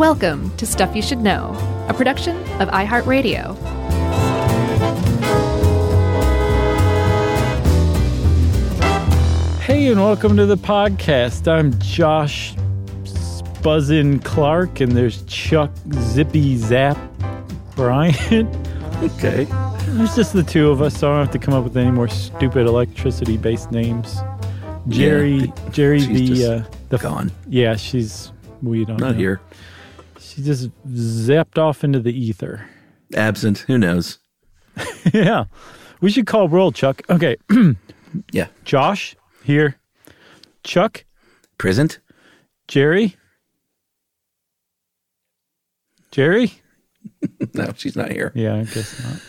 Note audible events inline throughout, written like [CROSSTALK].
Welcome to Stuff You Should Know, a production of iHeartRadio. Hey, and welcome to the podcast. I'm Josh Buzzin Clark, and there's Chuck Zippy Zap Bryant. [LAUGHS] Okay. There's just the two of us, so I don't have to come up with any more stupid electricity based names. Jerry, Yeah, Jerry, she's the just uh, the gone. Yeah, she's we don't Not know. here. She just zapped off into the ether. Absent. Who knows? [LAUGHS] yeah, we should call roll, Chuck. Okay, [CLEARS THROAT] Yeah. Josh here, Chuck, Present? Jerry, Jerry. [LAUGHS] No, she's not here. Yeah, I guess not.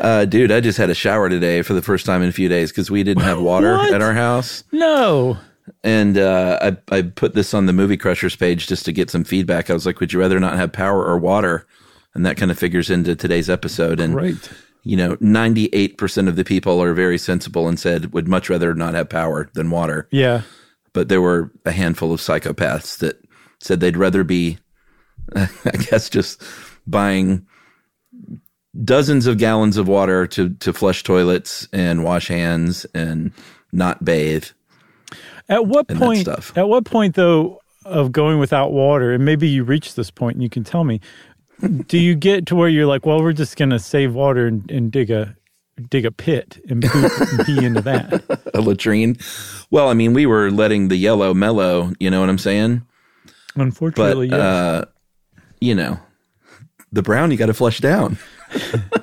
Uh, dude, I just had a shower today for the first time in a few days because we didn't have water [LAUGHS] at our house. No. And uh, I, I put this on the Movie Crushers page just to get some feedback. I was like, would you rather not have power or water? And that kind of figures into today's episode. And, Right. you know, 98% of the people are very sensible and said would much rather not have power than water. Yeah. but there were a handful of psychopaths that said they'd rather be, [LAUGHS] I guess, just buying dozens of gallons of water to to flush toilets and wash hands and not bathe. At what point? At what point, though, of going without water, and maybe you reach this point, and you can tell me. do you get to where you're like, well, we're just going to save water and, and dig a dig a pit and poop and pee into that? [LAUGHS] A latrine. Well, I mean, we were letting the yellow mellow. You know what I'm saying? But Unfortunately, yes. uh, you know, the brown you got to flush down. [LAUGHS]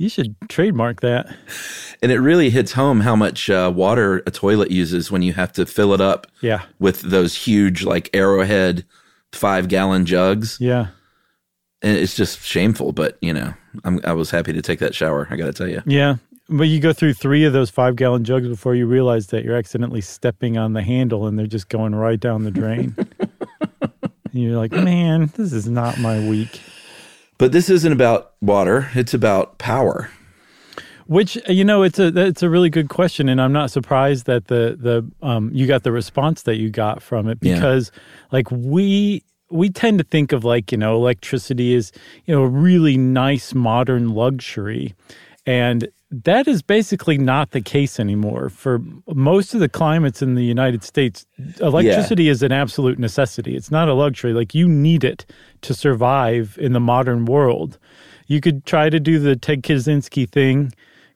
you should trademark that. And it really hits home how much uh, water a toilet uses when you have to fill it up Yeah, with those huge, like arrowhead five gallon jugs. yeah, And it's just shameful, but you know, I'm, I was happy to take that shower. I got to tell you. yeah. But you go through three of those five gallon jugs before you realize that you're accidentally stepping on the handle and they're just going right down the drain. [LAUGHS] and you're like, man, this is not my week. But this isn't about water, it's about power. Which you know, it's a it's a really good question, and I'm not surprised that the the um, you got the response that you got from it Yeah. because like we we tend to think of like you know electricity is you know a really nice modern luxury, and that is basically not the case anymore. For most of the climates in the United States, electricity is an absolute necessity. It's not a luxury. Like you need it to survive in the modern world. You could try to do the Ted Kaczynski thing,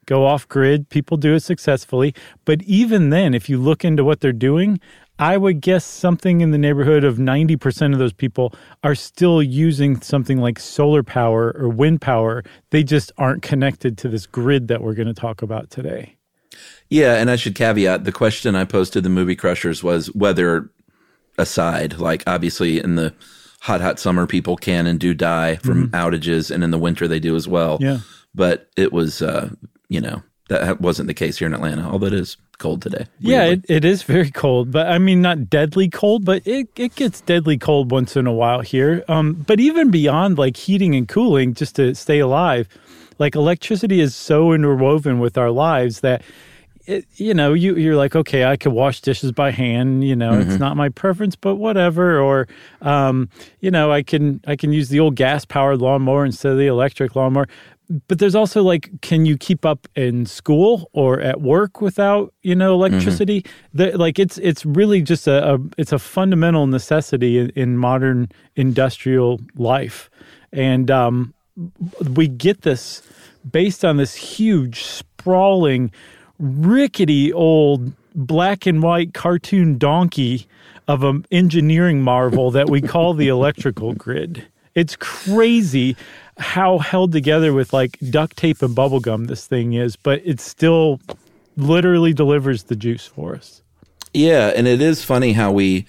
go off grid. People do it successfully. But even then, if you look into what they're doing, I would guess something in the neighborhood of 90% of those people are still using something like solar power or wind power. They just aren't connected to this grid that we're going to talk about today. Yeah, and I should caveat the question I posed to the movie crushers was whether aside. Like, obviously, in the hot, hot summer, people can and do die from outages, and in the winter, they do as well. Yeah. But it was, uh, you know, that wasn't the case here in Atlanta, although it is cold today. Yeah, it, it is very cold, but I mean, not deadly cold, but it, it gets deadly cold once in a while here. Um, but even beyond like heating and cooling, just to stay alive, like electricity is so interwoven with our lives that, it, you know, you, you're like, okay, I could wash dishes by hand, you know, it's not my preference, but whatever. Or, um, you know, I can, I can use the old gas powered lawnmower instead of the electric lawnmower but there's also like can you keep up in school or at work without you know electricity? The, like it's it's really just a, a it's a fundamental necessity in, in modern industrial life. And um, we get this based on this huge sprawling rickety old black and white cartoon donkey of an engineering marvel that we call the electrical grid. It's crazy how held together with like duct tape and bubble gum this thing is, but it still literally delivers the juice for us. Yeah, and it is funny how we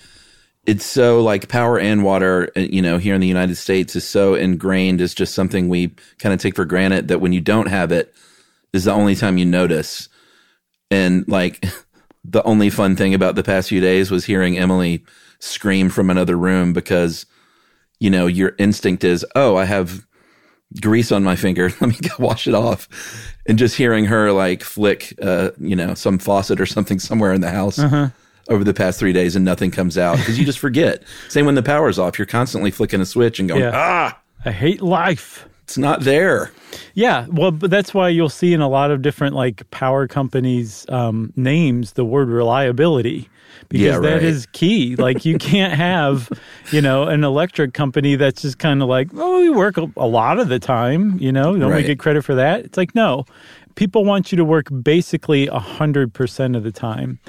it's so like power and water, uh, you know, here in the United States is so ingrained as just something we kind of take for granted that when you don't have it is the only time you notice. And like [LAUGHS] the only fun thing about the past few days was hearing Emily scream from another room because you know, your instinct is, "Oh, I have grease on my finger. [LAUGHS] Let me wash it off." And just hearing her like flick, uh, you know, some faucet or something somewhere in the house, over the past three days and nothing comes out because you just forget. [LAUGHS] Same when the power's off, you're constantly flicking a switch and going, Yeah. ah, I hate life. it's not there. Yeah, well, but that's why you'll see in a lot of different like power companies' um, names the word reliability because Yeah, right. is key. Like you can't have, [LAUGHS] you know, an electric company that's just kind of like, oh, we work a, lot of the time. You know, don't we get credit for that? It's like no, people want you to work basically a hundred percent of the time.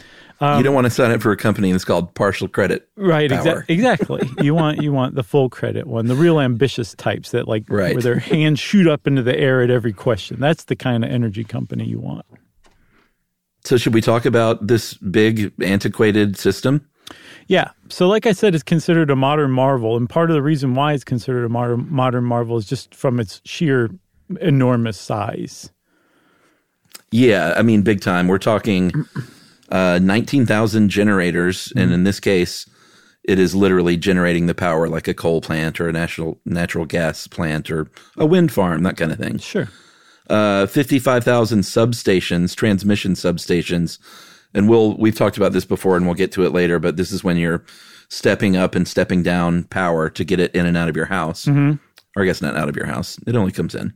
you don't um, want to sign up for a company that's called partial credit. Right, exa- exactly. [LAUGHS] you want you want the full credit one, the real ambitious types that like Right. where their hands shoot up into the air at every question. That's the kind of energy company you want. So, should we talk about this big antiquated system? Yeah. So, like I said, it's considered a modern marvel, and part of the reason why it's considered a modern modern marvel is just from its sheer enormous size. Yeah, I mean, big time. We're talking uh, 19,000 generators. And in this case, it is literally generating the power like a coal plant or a national natural gas plant or a wind farm, that kind of thing. Sure. Uh, 55,000 substations, transmission substations. And we'll, we've talked about this before and we'll get to it later, but this is when you're stepping up and stepping down power to get it in and out of your house. Or I guess not out of your house. It only comes in.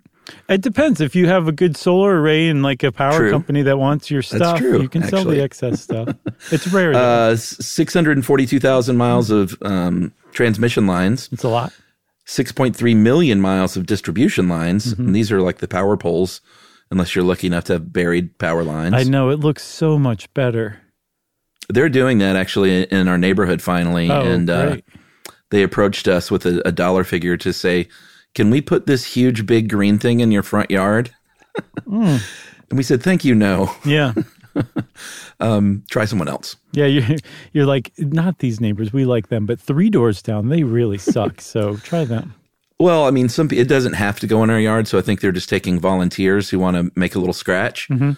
It depends. If you have a good solar array and like a power True. company that wants your stuff, true, you can sell the excess stuff. It's rare. Uh, 642,000 miles of um, transmission lines. it's a lot. 6.3 million miles of distribution lines. Mm-hmm. And these are like the power poles, unless you're lucky enough to have buried power lines. I know it looks so much better. They're doing that actually in our neighborhood finally. Oh, and uh, they approached us with a, a dollar figure to say, can we put this huge big green thing in your front yard? Hmm. [LAUGHS] And we said, thank you, no. Yeah. [LAUGHS] [LAUGHS] Try someone else. Yeah, you're [LAUGHS] you're like not these neighbors. We like them, but three doors down, they really [LAUGHS] suck. So try them. Well, I mean, some it doesn't have to go in our yard, so I think they're just taking volunteers who want to make a little scratch. Mm-hmm.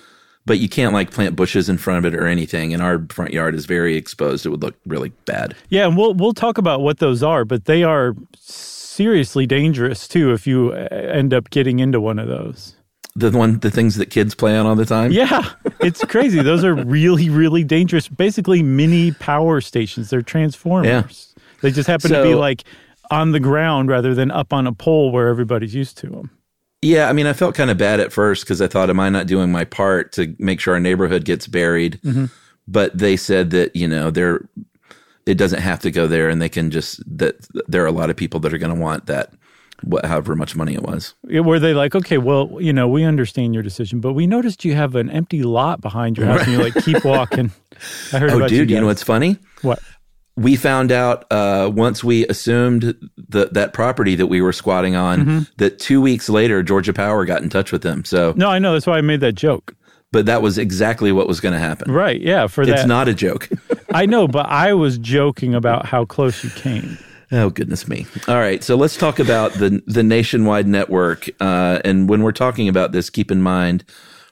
But you can't like plant bushes in front of it or anything. And our front yard is very exposed; it would look really bad. Yeah, and we'll we'll talk about what those are, but they are seriously dangerous too if you uh, end up getting into one of those. The one, the things that kids play on all the time. Yeah, [LAUGHS] it's crazy. those are really really dangerous. Basically, mini power stations. They're transformers. They just happen to be like on the ground rather than up on a pole where everybody's used to them. Yeah, I mean, I felt kind of bad at first because I thought, am I not doing my part to make sure our neighborhood gets buried? Mm-hmm. But they said that you know they're it doesn't have to go there, and they can just that there are a lot of people that are going to want that, what, however much money it was. Were they like, okay, well, you know, we understand your decision, but we noticed you have an empty lot behind your house, and you're like keep walking. I heard that. [LAUGHS] Oh, dude, you, know what's funny? what? we found out uh, once we assumed the, that property that we were squatting on Mm-hmm. that two weeks later Georgia Power got in touch with them. So, No, I know. That's why I made that joke. but that was exactly what was going to happen. Right? Yeah. For It's not a joke. [LAUGHS] I know, but I was joking about how close you came. Oh goodness me! All right, so let's talk about the the nationwide network. Uh, and when we're talking about this, keep in mind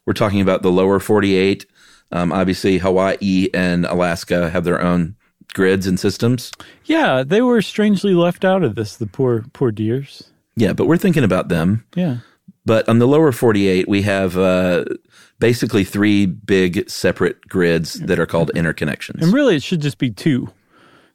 we're talking about the lower forty eight. Um, obviously, Hawaii and Alaska have their own grids and systems. Yeah, they were strangely left out of this. The poor, poor deers. Yeah, but we're thinking about them. Yeah. But on the lower 48, we have uh, basically three big separate grids that are called interconnections. And really, it should just be two.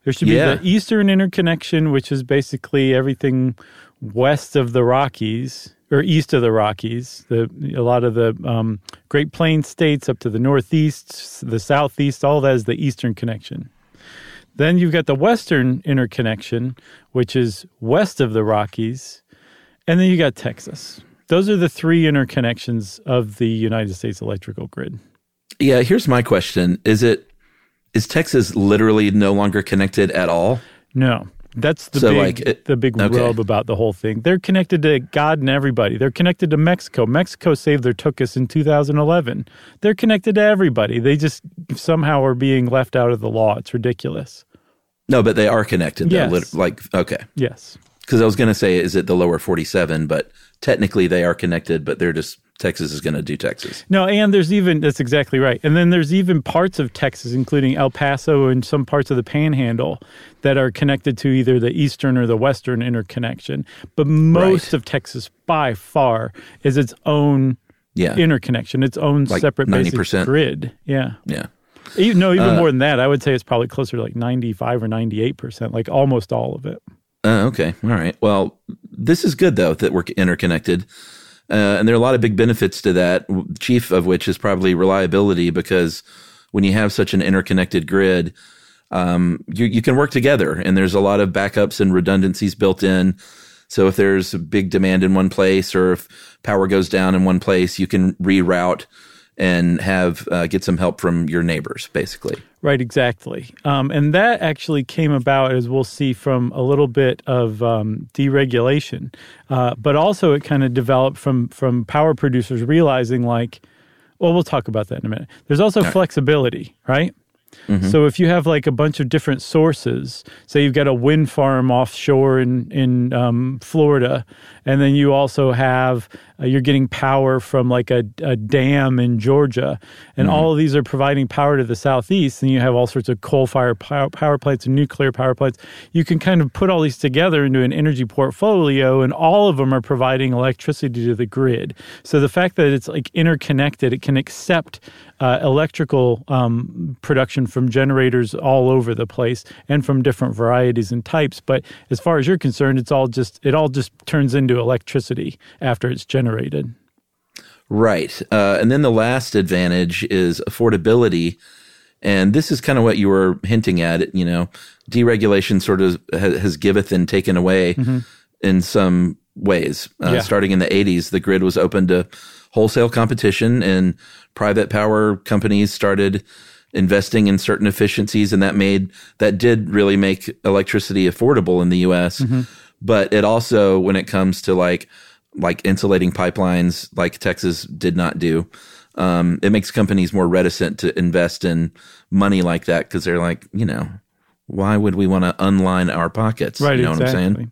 There should be Yeah. the Eastern Interconnection, which is basically everything west of the Rockies or east of the Rockies. The a lot of the um, Great Plains states up to the northeast, the southeast, all that is the Eastern Connection. Then you've got the Western Interconnection, which is west of the Rockies, and then you got Texas. Those are the three interconnections of the United States electrical grid. yeah, here's my question: Is it is Texas literally no longer connected at all? No, that's the So, big like, it- the big okay. rub about the whole thing. They're connected to God and everybody. They're connected to Mexico. Mexico saved their took us in 2011. They're connected to everybody. They just somehow are being left out of the law. It's ridiculous. No, but they are connected. Though, Yes. lit- like okay, Yes. because I was going to say, is it the lower 47? But technically, they are connected. But they're just Texas is going to do Texas. No, and there's even that's exactly right. And then there's even parts of Texas, including El Paso and some parts of the Panhandle, that are connected to either the eastern or the western interconnection. But most Right. of Texas, by far, is its own Yeah, interconnection, its own Like separate basic 90%. grid. Yeah. yeah. Even, no, even more than that. I would say it's probably closer to like 95 or 98%, like almost all of it. Uh, okay. All right. Well, this is good though that we're interconnected. Uh, and there are a lot of big benefits to that, chief of which is probably reliability because when you have such an interconnected grid, um, you, you can work together and there's a lot of backups and redundancies built in. So if there's a big demand in one place or if power goes down in one place, you can reroute and have uh, get some help from your neighbors, basically. Right, exactly. Um, and that actually came about, as we'll see, from a little bit of um, deregulation, uh, but also it kind of developed from from power producers realizing, like, well, we'll talk about that in a minute. There's also flexibility, right? Mm-hmm. So if you have like a bunch of different sources, say you've got a wind farm offshore in in um, Florida, and then you also have uh, you're getting power from like a, a dam in Georgia, and mm-hmm. all of these are providing power to the southeast. And you have all sorts of coal fired power, power plants and nuclear power plants. You can kind of put all these together into an energy portfolio, and all of them are providing electricity to the grid. So the fact that it's like interconnected, it can accept uh, electrical um, production from generators all over the place and from different varieties and types. But as far as you're concerned, it's all just it all just turns into electricity after it's generated. Right. Uh, and then the last advantage is affordability. And this is kind of what you were hinting at. You know, deregulation sort of has, has giveth and taken away mm-hmm. in some ways. Uh, yeah. Starting in the 80s, the grid was open to wholesale competition, and private power companies started investing in certain efficiencies, and that made that did really make electricity affordable in the U.S. Mm-hmm. But it also, when it comes to like like insulating pipelines, like Texas did not do, um, it makes companies more reticent to invest in money like that because they're like, you know, why would we want to unline our pockets? Right. You know exactly. what I'm saying?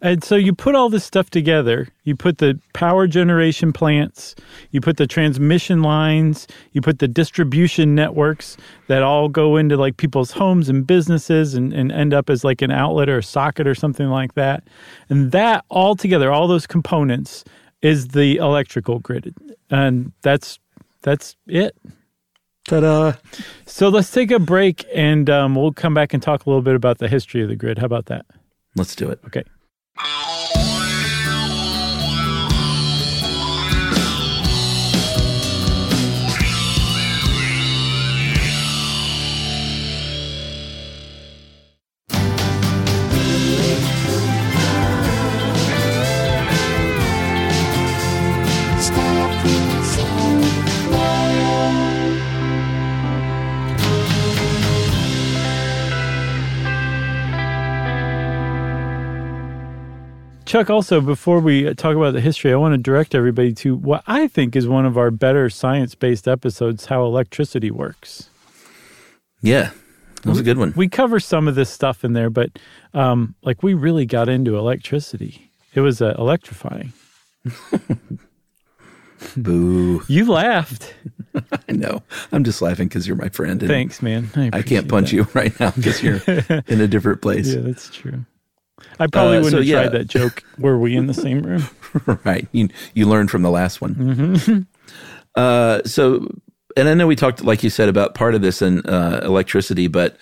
And so you put all this stuff together. You put the power generation plants, you put the transmission lines, you put the distribution networks that all go into like people's homes and businesses and, and end up as like an outlet or a socket or something like that. And that all together, all those components is the electrical grid. And that's that's it. Ta-da! So let's take a break and um, we'll come back and talk a little bit about the history of the grid. How about that? Let's do it. Okay. Bye. Chuck, also, before we talk about the history, I want to direct everybody to what I think is one of our better science based episodes How Electricity Works. Yeah, that was a good one. We cover some of this stuff in there, but um, like we really got into electricity. It was uh, electrifying. [LAUGHS] Boo. You laughed. [LAUGHS] I know. I'm just laughing because you're my friend. Thanks, man. I, I can't punch that. you [LAUGHS] right now because you're in a different place. Yeah, that's true. I probably uh, wouldn't so, have yeah. tried that joke. [LAUGHS] Were we in the same room? [LAUGHS] right. You you learned from the last one. Mm-hmm. [LAUGHS] Uh, so, and I know we talked, like you said, about part of this in uh, electricity, but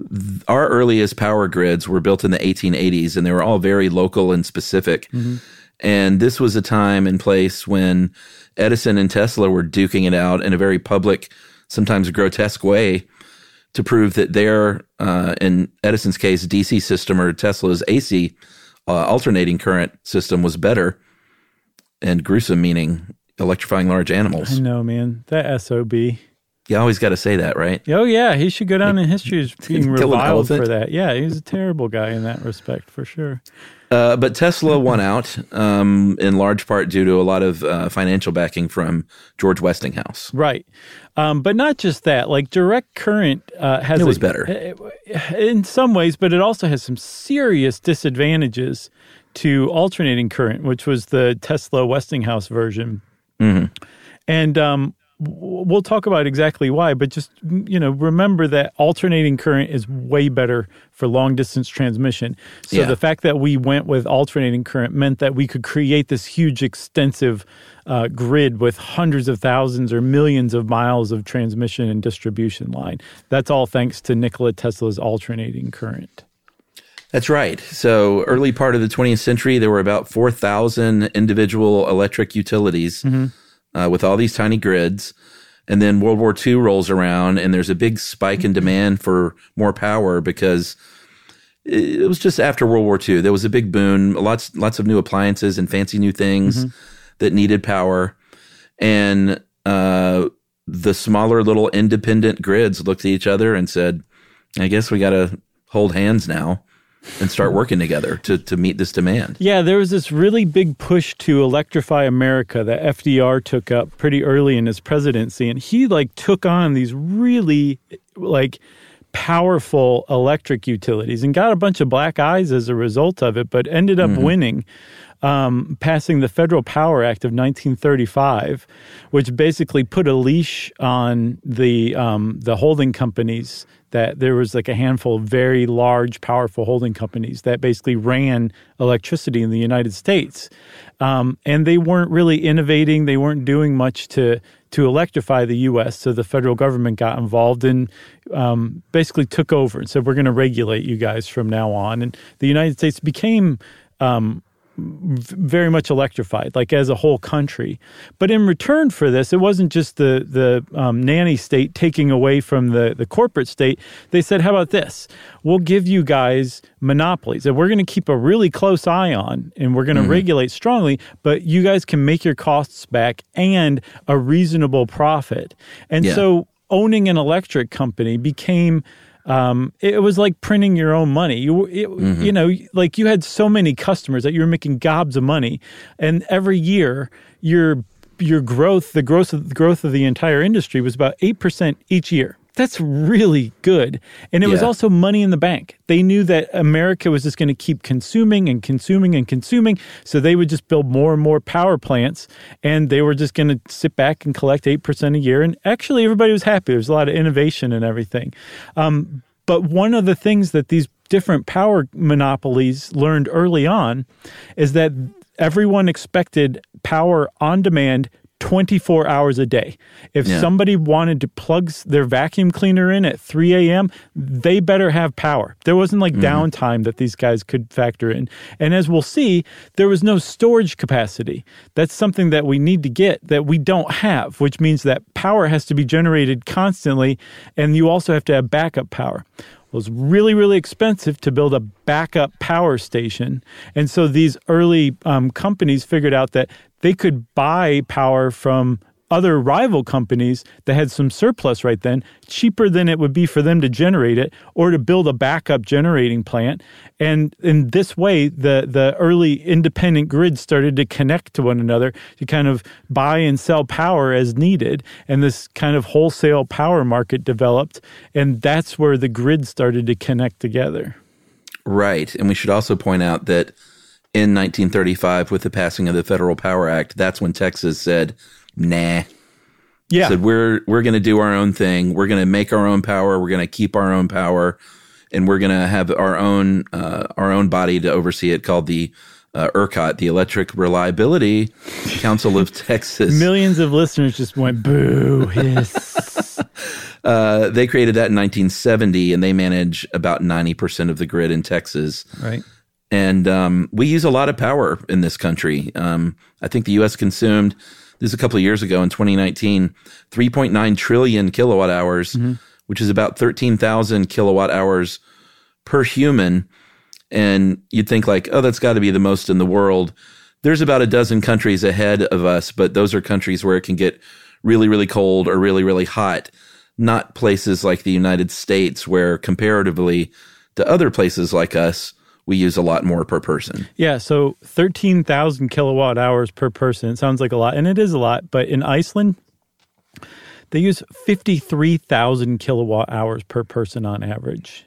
th- our earliest power grids were built in the 1880s, and they were all very local and specific. Mm-hmm. And this was a time and place when Edison and Tesla were duking it out in a very public, sometimes grotesque way to prove that their, uh, in Edison's case, DC system or Tesla's AC uh, alternating current system was better and gruesome, meaning electrifying large animals. I know, man. That SOB. You always got to say that, right? Oh, yeah. He should go down like, in history as [LAUGHS] being reviled for that. Yeah, he's a terrible guy in that respect, for sure. Uh, but Tesla won out um, in large part due to a lot of uh, financial backing from George Westinghouse. Right. Um, but not just that. Like direct current uh, has. It was a, better. In some ways, but it also has some serious disadvantages to alternating current, which was the Tesla Westinghouse version. Mm-hmm. And um, we'll talk about exactly why, but just you know, remember that alternating current is way better for long distance transmission. So Yeah. the fact that we went with alternating current meant that we could create this huge, extensive uh, grid with hundreds of thousands or millions of miles of transmission and distribution line. That's all thanks to Nikola Tesla's alternating current. That's right. So early part of the 20th century, there were about 4,000 individual electric utilities uh, with all these tiny grids. And then World War II rolls around, and there's a big spike in demand for more power because it was just after World War II. There was a big boom, lots lots of new appliances and fancy new things that needed power, and uh, the smaller little independent grids looked at each other and said, "I guess we got to hold hands now." And start working together to, to meet this demand. Yeah, there was this really big push to electrify America that FDR took up pretty early in his presidency. And he like took on these really like powerful electric utilities and got a bunch of black eyes as a result of it, but ended up winning. Um, passing the Federal Power Act of 1935, which basically put a leash on the um, the holding companies. That there was like a handful of very large, powerful holding companies that basically ran electricity in the United States, um, and they weren't really innovating. They weren't doing much to to electrify the U.S. So the federal government got involved and um, basically took over and said, "We're going to regulate you guys from now on." And the United States became um, very much electrified, like as a whole country. But in return for this, it wasn't just the the um, nanny state taking away from the the corporate state. They said, "How about this? We'll give you guys monopolies that we're going to keep a really close eye on, and we're going to regulate strongly. But you guys can make your costs back and a reasonable profit." And Yeah. so, owning an electric company became um, it was like printing your own money. You, it, you know, like you had so many customers that you were making gobs of money, and every year your your growth, the growth of the growth of the entire industry was about eight percent each year. That's really good, and it was also money in the bank. They knew that America was just going to keep consuming and consuming and consuming, so they would just build more and more power plants, and they were just going to sit back and collect eight percent a year. And actually, everybody was happy. There was a lot of innovation and everything. Um, but one of the things that these different power monopolies learned early on is that everyone expected power on demand 24 hours a day. If Yeah. somebody wanted to plug their vacuum cleaner in at 3 a.m., they better have power. There wasn't like downtime that these guys could factor in. And as we'll see, there was no storage capacity. That's something that we need to get that we don't have, which means that power has to be generated constantly, and you also have to have backup power. Well, it's really, really expensive to build a backup power station. And so these early um, companies figured out that they could buy power from other rival companies that had some surplus right then, cheaper than it would be for them to generate it or to build a backup generating plant. And in this way, the, the early independent grids started to connect to one another to kind of buy and sell power as needed. And this kind of wholesale power market developed. And that's where the grid started to connect together. Right. And we should also point out that in 1935, with the passing of the Federal Power Act, that's when Texas said, nah. Yeah. Said, we're, we're going to do our own thing. We're going to make our own power. We're going to keep our own power. And we're going to have our own, uh, our own body to oversee it called the uh, ERCOT, the Electric Reliability Council of [LAUGHS] Texas. Millions of listeners just went boo, hiss. [LAUGHS] Uh, they created that in 1970 and they manage about 90% of the grid in Texas. right. And um, we use a lot of power in this country. Um, I think the U.S. consumed this is a couple of years ago in 2019, 3.9 trillion kilowatt hours, which is about 13,000 kilowatt hours per human. And you'd think like, oh, that's got to be the most in the world. There's about a dozen countries ahead of us, but those are countries where it can get really, really cold or really, really hot. Not places like the United States, where comparatively to other places like us, we use a lot more per person. Yeah, so 13,000 kilowatt hours per person. It sounds like a lot, and it is a lot, but in Iceland, they use 53,000 kilowatt hours per person on average.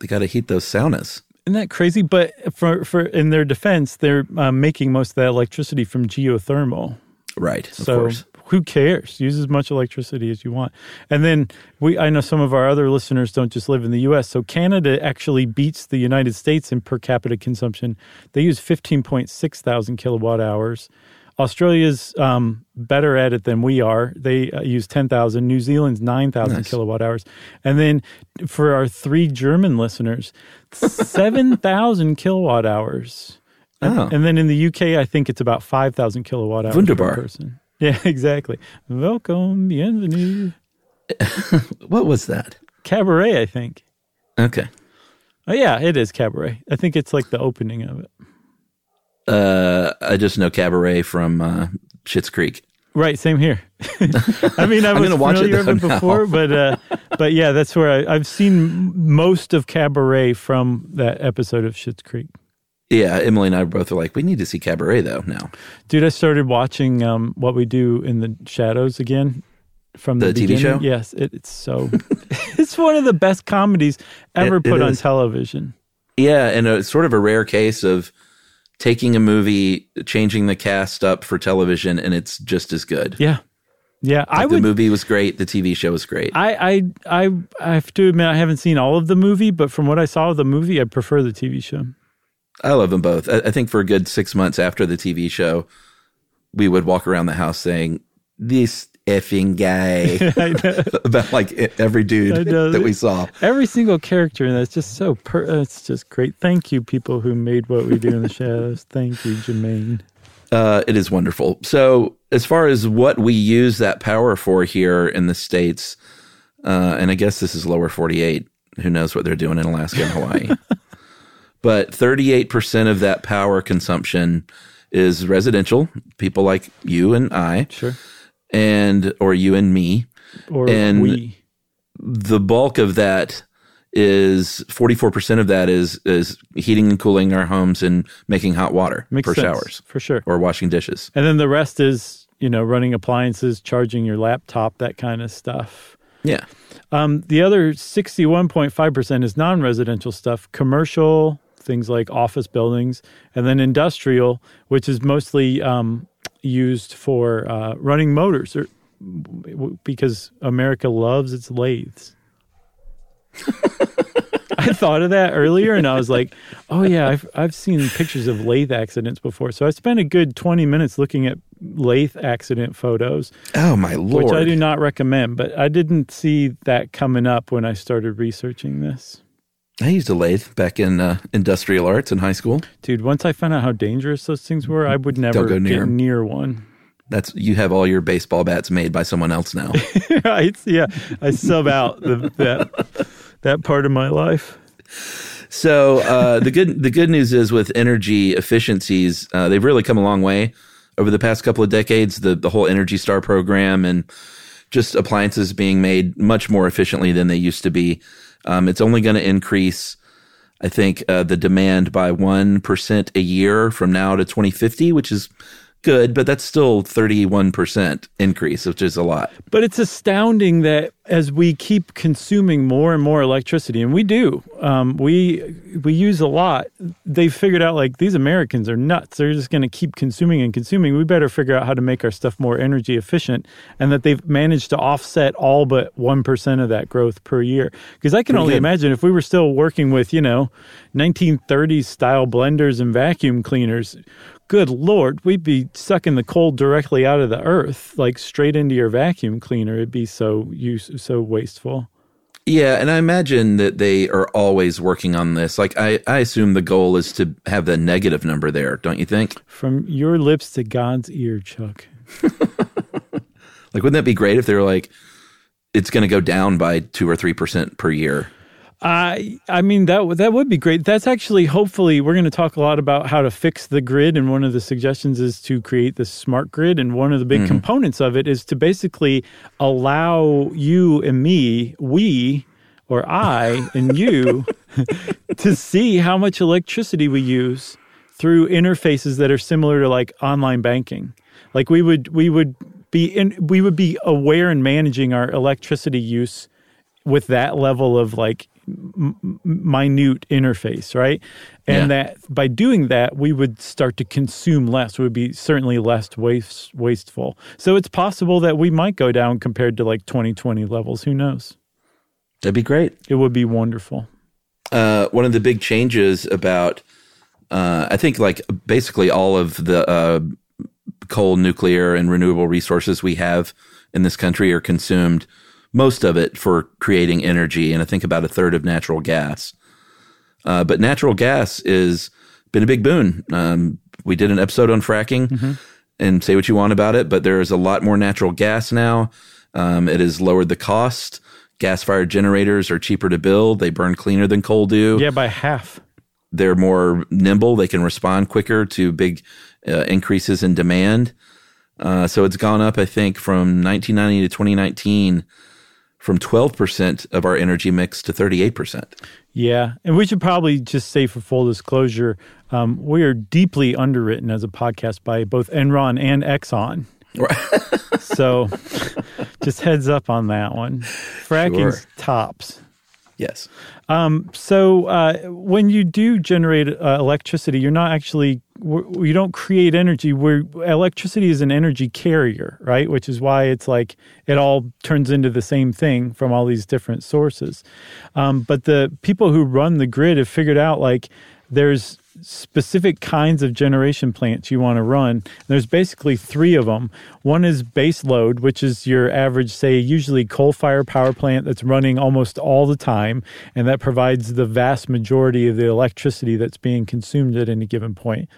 They got to heat those saunas. Isn't that crazy? But for, for in their defense, they're uh, making most of that electricity from geothermal. Right. Of so course. Who cares? Use as much electricity as you want. And then we, I know some of our other listeners don't just live in the U.S. So Canada actually beats the United States in per capita consumption. They use 15.6 thousand kilowatt hours. Australia's um, better at it than we are. They uh, use 10,000. New Zealand's 9,000 Nice. kilowatt hours. And then for our three German listeners, [LAUGHS] 7,000 kilowatt hours. And, Oh. and then in the UK, I think it's about 5,000 kilowatt hours Wunderbar. per person. [LAUGHS] Yeah, exactly. Welcome, bienvenue. [LAUGHS] What was that? Cabaret, I think. Okay. Oh, yeah, it is Cabaret. I think it's like the opening of it. Uh, I just know Cabaret from uh, Schitt's Creek. Right, same here. [LAUGHS] I mean, I was gonna watch it familiar with it before, but uh, but yeah, that's where I, I've seen most of Cabaret from that episode of Schitt's Creek. Yeah, Emily and I both are like, we need to see Cabaret though now. Dude, I started watching um, what we do in the shadows again from the, The TV beginning. show? Yes, it, it's so [LAUGHS] it's one of the best comedies ever It- it put on is. television. Yeah, and it's sort of a rare case of taking a movie, changing the cast up for television, and it's just as good. Yeah, yeah. I the would. movie was great. The TV show was great. I, I I I have to admit I haven't seen all of the movie, but from what I saw of the movie, I prefer the TV show. I love them both. I, I think for a good six months after the TV show, we would walk around the house saying, "This effing guy," [LAUGHS] [LAUGHS] about like every dude that we saw. Every single character in that's just so per. uh, It's just great. Thank you, people who made what we do in the shadows. Thank you, Jemaine. Uh, it is wonderful. So, as far as what we use that power for here in the states, uh, and I guess this is lower forty-eight. Who knows what they're doing in Alaska and Hawaii? [LAUGHS] but thirty-eight percent of that power consumption is residential. People like you and I, Sure. and or you and me. Or And- we. the bulk of that is 44% of that is is heating and cooling our homes and making hot water Makes for sense, showers for sure. or washing dishes. And then the rest is you know running appliances, charging your laptop, that kind of stuff. Yeah. Um, the other 61.5% is non residential stuff, commercial, things like office buildings, and then industrial, which is mostly um, used for uh, running motors or, w- because America loves its lathes. [LAUGHS] I thought of that earlier and I was like, oh, yeah, I've, I've seen pictures of lathe accidents before. So I spent a good 20 minutes looking at lathe accident photos Oh my lord. which I do not recommend, but I didn't see that coming up when I started researching this. I used a lathe back in uh, industrial arts in high school. Dude, once I found out how dangerous those things were, I would never go near get near one. That's you have all your baseball bats made by someone else now. [LAUGHS] right? Yeah, I sub out the, that that part of my life. so uh, the good the good news is with energy efficiencies, uh, they've really come a long way over the past couple of decades. The the whole Energy Star program and just appliances being made much more efficiently than they used to be. Um, it's only going to increase, I think, uh, the demand by one percent a year from now to 2050, which is good, but that's still 31 percent increase, which is a lot. But it's astounding that as we keep consuming more and more electricity, and we do, um, we we use a lot. They've figured out like these Americans are nuts. They're just going to keep consuming and consuming. We better figure out how to make our stuff more energy efficient, and that they've managed to offset all but one percent of that growth per year. Because I can Pretty only good. imagine if we were still working with you know 1930s style blenders and vacuum cleaners. Good Lord, we'd be sucking the cold directly out of the earth, like straight into your vacuum cleaner. It'd be so use so wasteful. Yeah, and I imagine that they are always working on this. Like I, I assume the goal is to have the negative number there, don't you think? From your lips to God's ear, Chuck. [LAUGHS] Like wouldn't that be great if they were like it's going to go down by 2 or 3% per year? I I mean that would- that would be great. That's actually hopefully we're going to talk a lot about how to fix the grid and one of the suggestions is to create this smart grid and one of the big mm-hmm. components of it is to basically allow you and me, we or I and [LAUGHS] you to see how much electricity we use through interfaces that are similar to like online banking. Like we would we would be in we would be aware and managing our electricity use with that level of like m- minute interface, right? And Yeah. that by doing that, we would start to consume less. We would be certainly less waste, wasteful. So it's possible that we might go down compared to like 2020 levels. Who knows? That'd be great. It would be wonderful. uh, one of the big changes about uh, I think like basically all of the uh, coal, nuclear, and renewable resources we have in this country are consumed. Most of it for creating energy, and I think about a third of natural gas. Uh, but natural gas is been a big boon. Um, we did an episode on fracking, and say what you want about it, but there is a lot more natural gas now. Um, it has lowered the cost. Gas fired generators are cheaper to build. They burn cleaner than coal do. Yeah, by half. They're more nimble. They can respond quicker to big uh, increases in demand. Uh, so it's gone up, I think, from 1990 to 2019 from 12% of our energy mix to 38%. Yeah, and we should probably just say for full disclosure, um, we are deeply underwritten as a podcast by both Enron and Exxon. [LAUGHS] so, just heads up on that one. Fracking's Sure. tops. Yes. So, uh, when you do generate uh, electricity, you're not actually w- you don't create energy. Where electricity is an energy carrier, right? Which is why it's like it all turns into the same thing from all these different sources. Um, but the people who run the grid have figured out like there's specific kinds of generation plants you want to run. There's basically three of them. One is base load, which is your average, say, usually coal fired power plant that's running almost all the time, and that provides the vast majority of the electricity that's being consumed at any given point.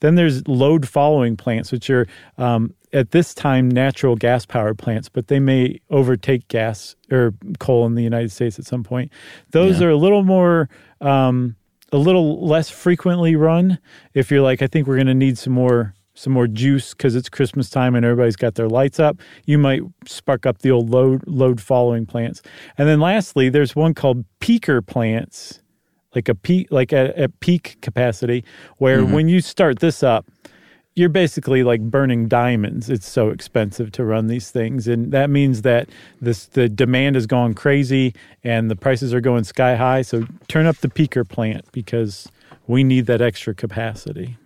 Then there's load following plants, which are um, at this time natural gas powered plants, but they may overtake gas or coal in the United States at some point. Those Yeah. are a little more. Um, a little less frequently run if you're like i think we're going to need some more some more juice because it's christmas time and everybody's got their lights up you might spark up the old load load following plants. And then lastly there's one called peaker plants like a peak like at, at peak capacity where mm-hmm. when you start this up you're basically like burning diamonds. It's so expensive to run these things, and that means that this the demand has gone crazy and the prices are going sky high. So turn up the peaker plant because we need that extra capacity.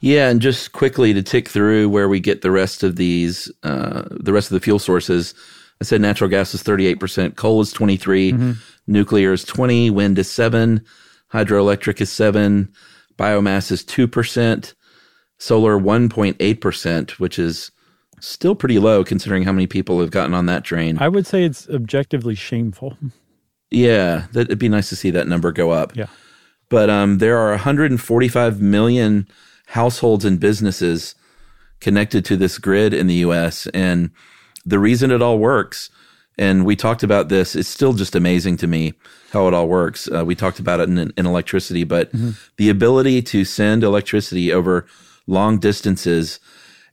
Yeah, and just quickly to tick through where we get the rest of these, uh, the rest of the fuel sources. I said natural gas is 38%, coal is 23, nuclear is 20, wind is 7, hydroelectric is 7, biomass is 2%, solar 1.8%, which is still pretty low considering how many people have gotten on that train. I would say it's objectively shameful. yeah, that, it'd be nice to see that number go up. Yeah. but um, there are 145 million households and businesses connected to this grid in the U.S. And the reason it all works, and we talked about this, it's still just amazing to me how it all works. Uh, we talked about it in, in electricity, but the ability to send electricity over long distances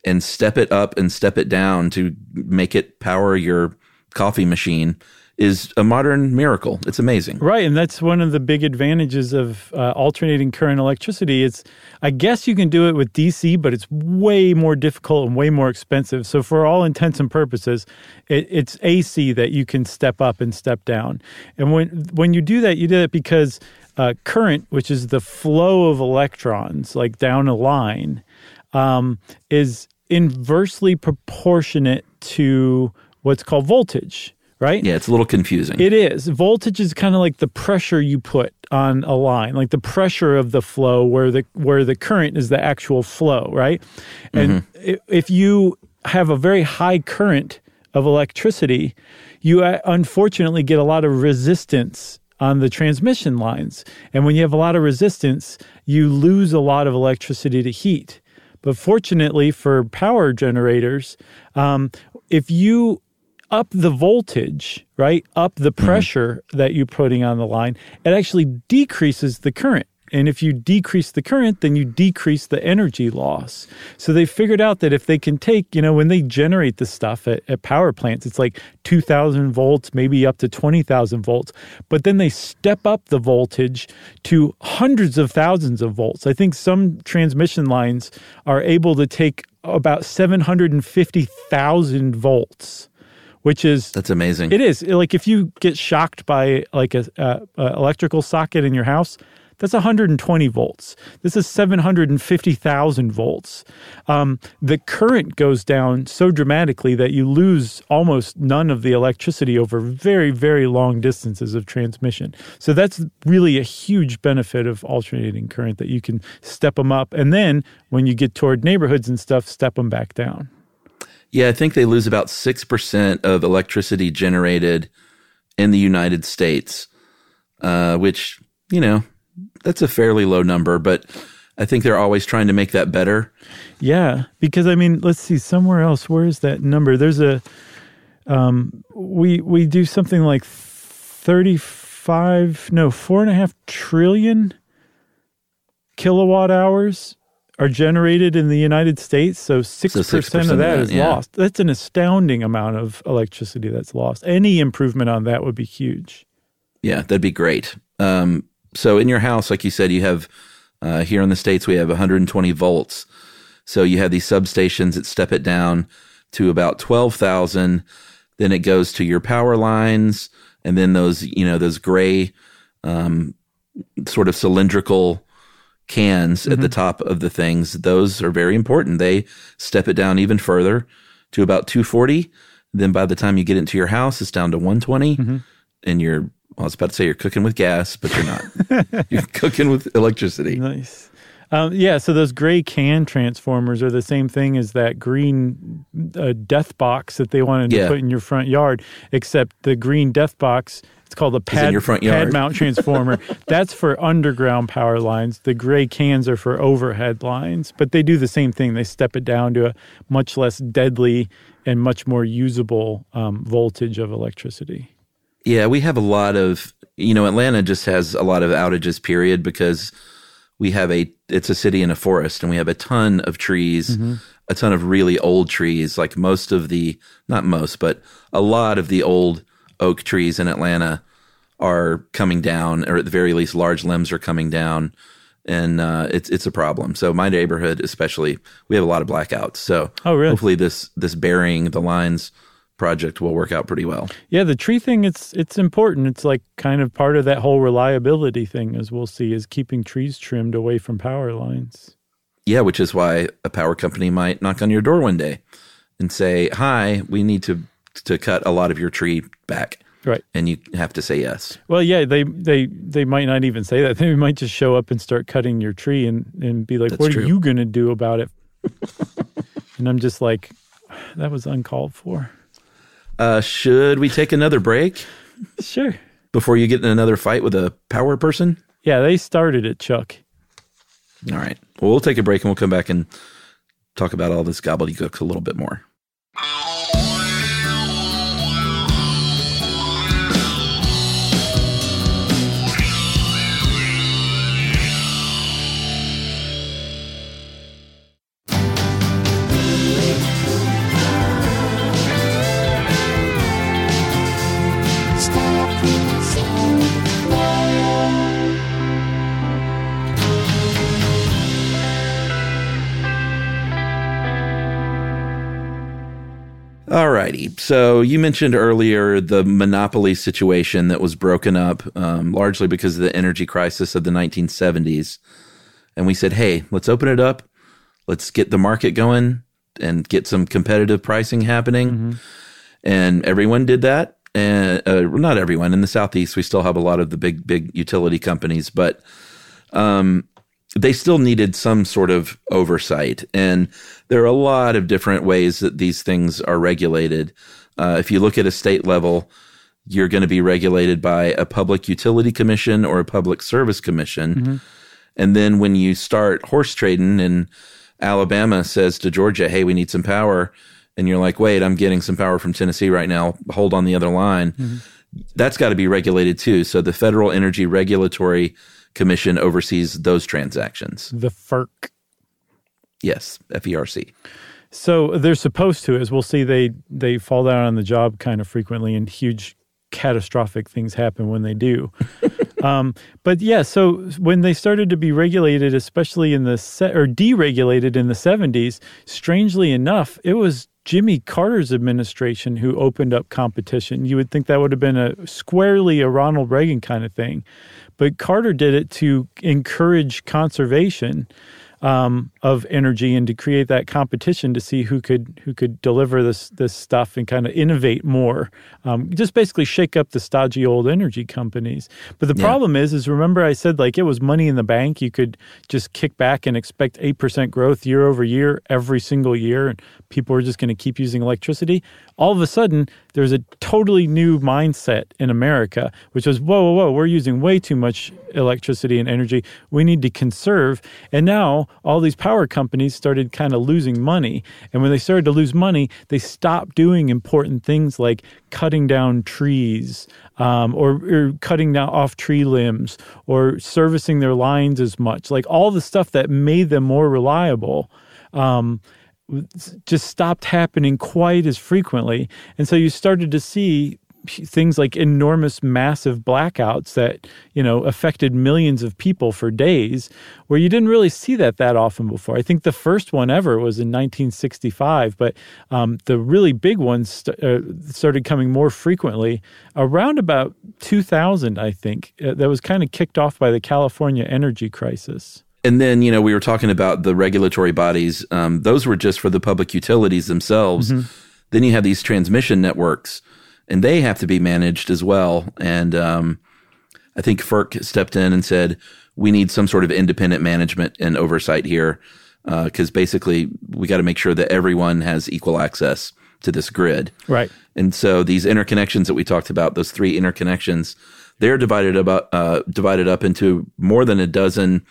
and step it up and step it down to make it power your coffee machine is a modern miracle. It's amazing. Right, and that's one of the big advantages of uh, alternating current electricity. It's, I guess you can do it with DC, but it's way more difficult and way more expensive. So, for all intents and purposes, it, it's AC that you can step up and step down. And when when you do that, you do it because uh, current, which is the flow of electrons, like down a line, um, is inversely proportionate to what's called voltage. Right? Yeah, it's a little confusing. It is. Voltage is kind of like the pressure you put on a line, like the pressure of the flow where the where the current is the actual flow, right? And i if you have a very high current of electricity, you uh, unfortunately get a lot of resistance on the transmission lines. And when you have a lot of resistance, you lose a lot of electricity to heat. But fortunately for power generators, um, if you up the voltage, right? Up the pressure that you're putting on the line, it actually decreases the current. And if you decrease the current, then you decrease the energy loss. So they figured out that if they can take, you know, when they generate the stuff at, at power plants, it's like 2,000 volts, maybe up to 20,000 volts. But then they step up the voltage to hundreds of thousands of volts. I think some transmission lines are able to take about 750,000 volts which is That's amazing. it is like if you get shocked by like a, a, a electrical socket in your house, that's 120 volts. This is 750,000 volts. Um, the current goes down so dramatically that you lose almost none of the electricity over very, very long distances of transmission. So that's really a huge benefit of alternating current that you can step them up. And then when you get toward neighborhoods and stuff, step them back down. Yeah, I think they lose about 6% of electricity generated in the United States, uh, which, you know, that's a fairly low number, but I think they're always trying to make that better. Yeah, because I mean, let's see somewhere else. Where is that number? There's a um, we we do something like thirty five, no, four and a half trillion kilowatt hours are generated in the United States. So six percent 6% of that is yeah. lost. That's an astounding amount of electricity that's lost. Any improvement on that would be huge. Yeah, that'd be great. Um, so in your house, like you said, you have uh, here in the states we have 120 volts. So you have these substations that step it down to about 12,000. Then it goes to your power lines, and then those you know those gray, um, sort of cylindrical cans at the top of the things. Those are very important. They step it down even further to about 240. Then by the time you get into your house, it's down to 120, and you're I was about to say you're cooking with gas, but you're not. [LAUGHS] you're cooking with electricity. Nice. Um, yeah, so those gray can transformers are the same thing as that green uh, death box that they wanted to Yeah. put in your front yard, except the green death box, it's called a pad, your front pad mount transformer. [LAUGHS] That's for underground power lines. The gray cans are for overhead lines, but they do the same thing. They step it down to a much less deadly and much more usable um, voltage of electricity. Yeah, we have a lot of, you know, Atlanta just has a lot of outages, period, because we have a, it's a city in a forest and we have a ton of trees, a ton of really old trees. Like most of the, not most, but a lot of the old oak trees in Atlanta are coming down, or at the very least, large limbs are coming down. And uh, it's it's a problem. So my neighborhood, especially, we have a lot of blackouts. So Oh, really? hopefully this this burying the lines project will work out pretty well. Yeah, the tree thing it's it's important. It's like kind of part of that whole reliability thing as we'll see is keeping trees trimmed away from power lines. Yeah, which is why a power company might knock on your door one day and say, "Hi, we need to to cut a lot of your tree back." Right. And you have to say yes. Well, yeah, they they they might not even say that. [LAUGHS] They might just show up and start cutting your tree and and be like, That's "What true. are you going to do about it?" [LAUGHS] and I'm just like, "That was uncalled for." Uh, should we take another break Sure. before you get in another fight with a power person? Yeah, they started it, Chuck. All right. Well, we'll take a break and we'll come back and talk about all this gobbledygook a little bit more. Righty. So you mentioned earlier the monopoly situation that was broken up um, largely because of the energy crisis of the 1970s. And we said, hey, let's open it up. Let's get the market going and get some competitive pricing happening. And everyone did that. And uh, not everyone in the Southeast, we still have a lot of the big, big utility companies, but um, they still needed some sort of oversight. And there are a lot of different ways that these things are regulated. Uh, if you look at a state level, you're going to be regulated by a public utility commission or a public service commission. And then when you start horse trading and Alabama says to Georgia, hey, we need some power. And you're like, wait, I'm getting some power from Tennessee right now. Hold on the other line. That's got to be regulated too. So the Federal Energy Regulatory Commission oversees those transactions. The FERC. Yes, E FERC. So they're supposed to, as we'll see, they they fall down on the job kind of frequently, and huge catastrophic things happen when they do. [LAUGHS] um, but yeah, so when they started to be regulated, especially in the se- or deregulated in the seventies, strangely enough, it was Jimmy Carter's administration who opened up competition. You would think that would have been a squarely a Ronald Reagan kind of thing. But Carter did it to encourage conservation um, of energy and to create that competition to see who could who could deliver this this stuff and kind of innovate more. Um, just basically shake up the stodgy old energy companies. But the Yeah. problem is, is remember I said like it was money in the bank. You could just kick back and expect eight percent growth year over year every single year, and people were just going to keep using electricity. All of a sudden, there's a totally new mindset in America, which was whoa, whoa, whoa, we're using way too much electricity and energy. We need to conserve. And now all these power companies started kind of losing money. And when they started to lose money, they stopped doing important things like cutting down trees um, or, or cutting down off tree limbs or servicing their lines as much. Like all the stuff that made them more reliable. Um, just stopped happening quite as frequently. And so you started to see things like enormous massive blackouts that you know affected millions of people for days where you didn't really see that that often before i think the first one ever was in 1965 but um, the really big ones st- uh, started coming more frequently around about 2000 i think uh, that was kind of kicked off by the california energy crisis And then, you know, we were talking about the regulatory bodies. Um, those were just for the public utilities themselves. Then you have these transmission networks, and they have to be managed as well. And um, I think FERC stepped in and said, we need some sort of independent management and oversight here because basically we got to make sure that everyone has equal access to this grid. right And so these interconnections that we talked about, those three interconnections, they're divided about uh, divided up into more than a dozen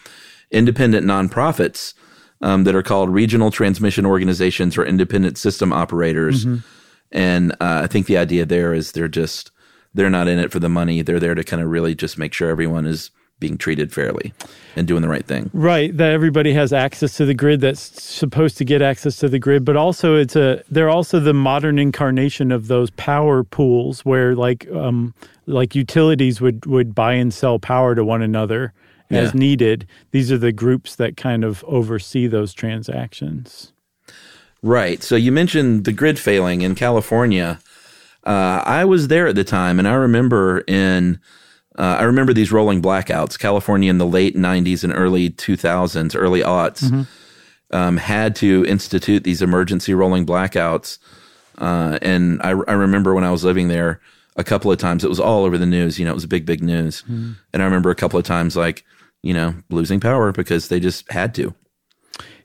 independent nonprofits um, that are called regional transmission organizations or independent system operators. And uh, I think the idea there is they're just they're not in it for the money. They're there to kind of really just make sure everyone is being treated fairly and doing the right thing. Right, that everybody has access to the grid that's supposed to get access to the grid, but also it's a they're also the modern incarnation of those power pools where like um like utilities would would buy and sell power to one another as needed. These are the groups that kind of oversee those transactions. Right. So you mentioned the grid failing in California. Uh, I was there at the time, and I remember in uh, I remember these rolling blackouts. California in the late '90s and early 2000s, early aughts, um, had to institute these emergency rolling blackouts. Uh, and I, I remember when I was living there, a couple of times it was all over the news. You know, it was big, big news. And I remember a couple of times, like you know, losing power because they just had to.